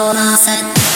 all said.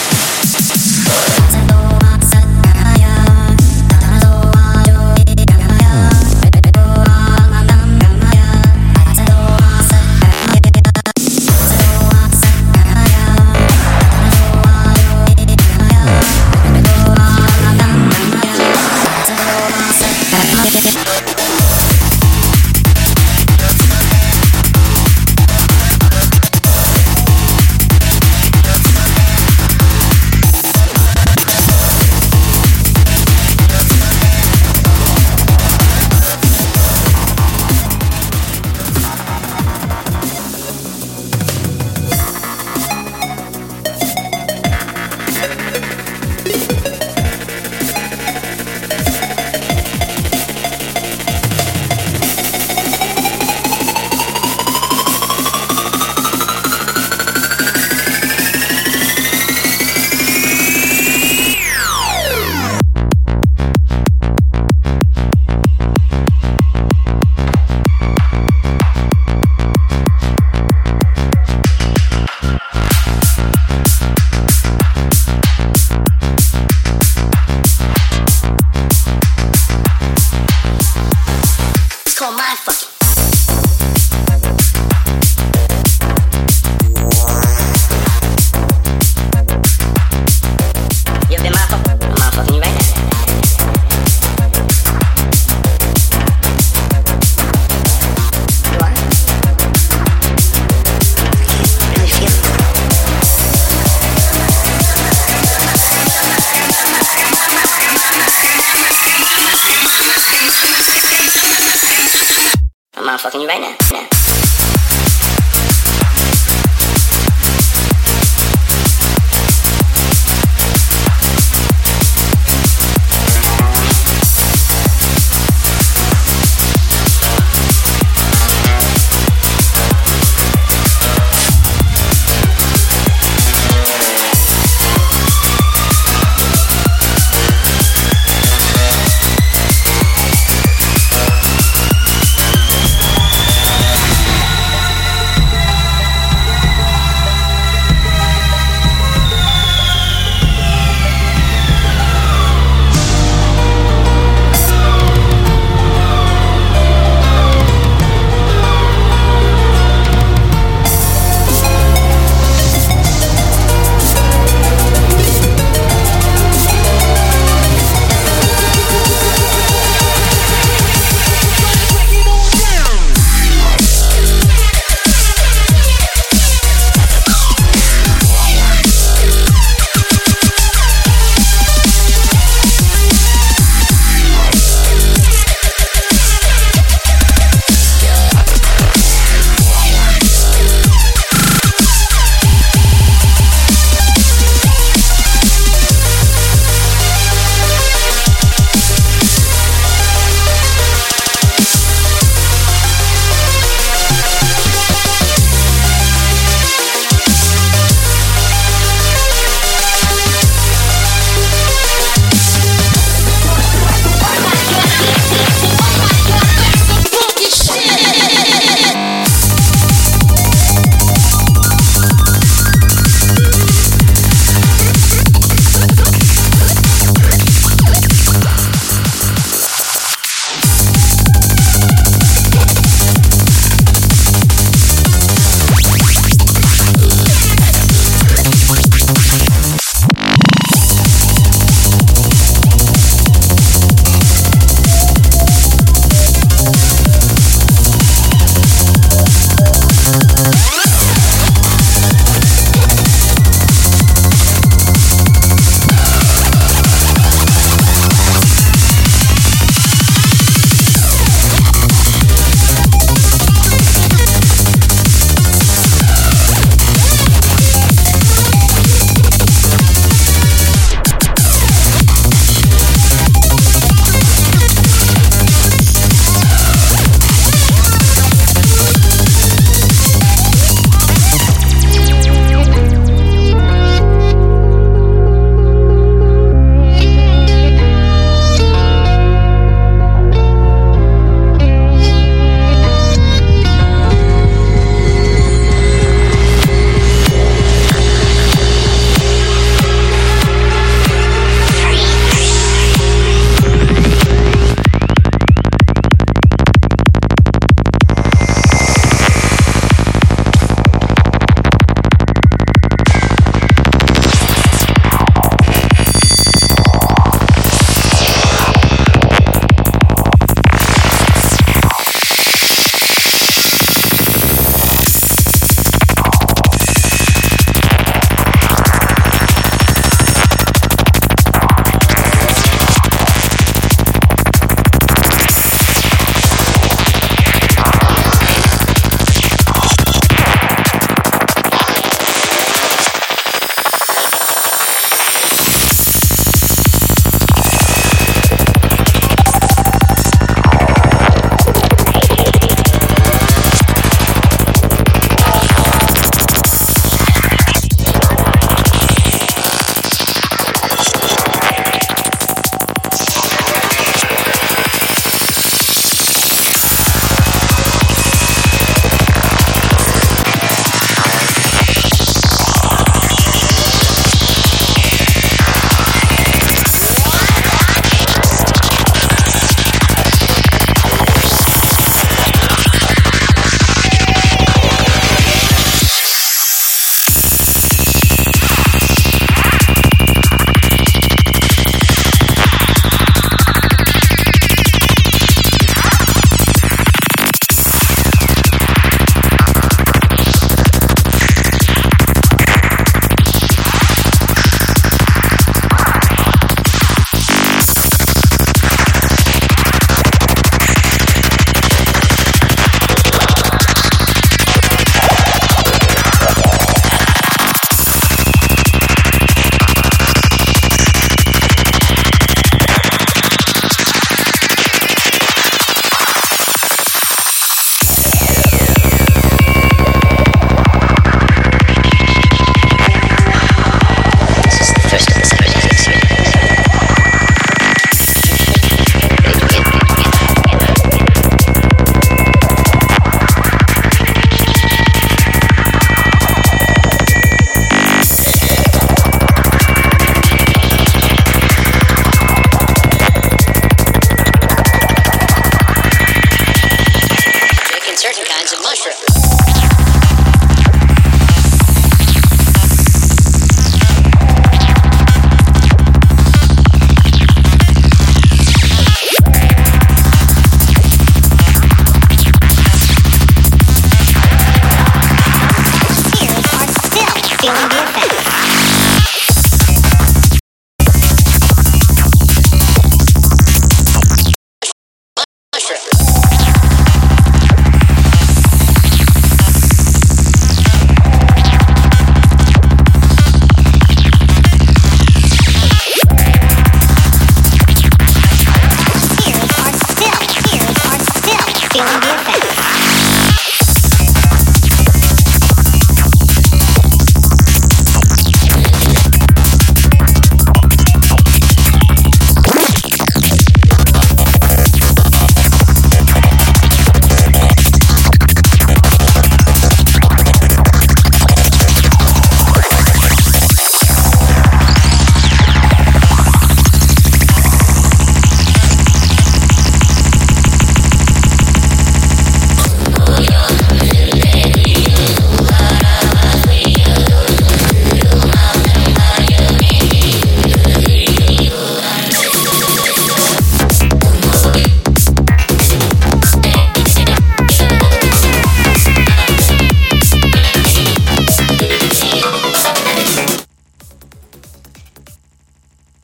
and mushrooms.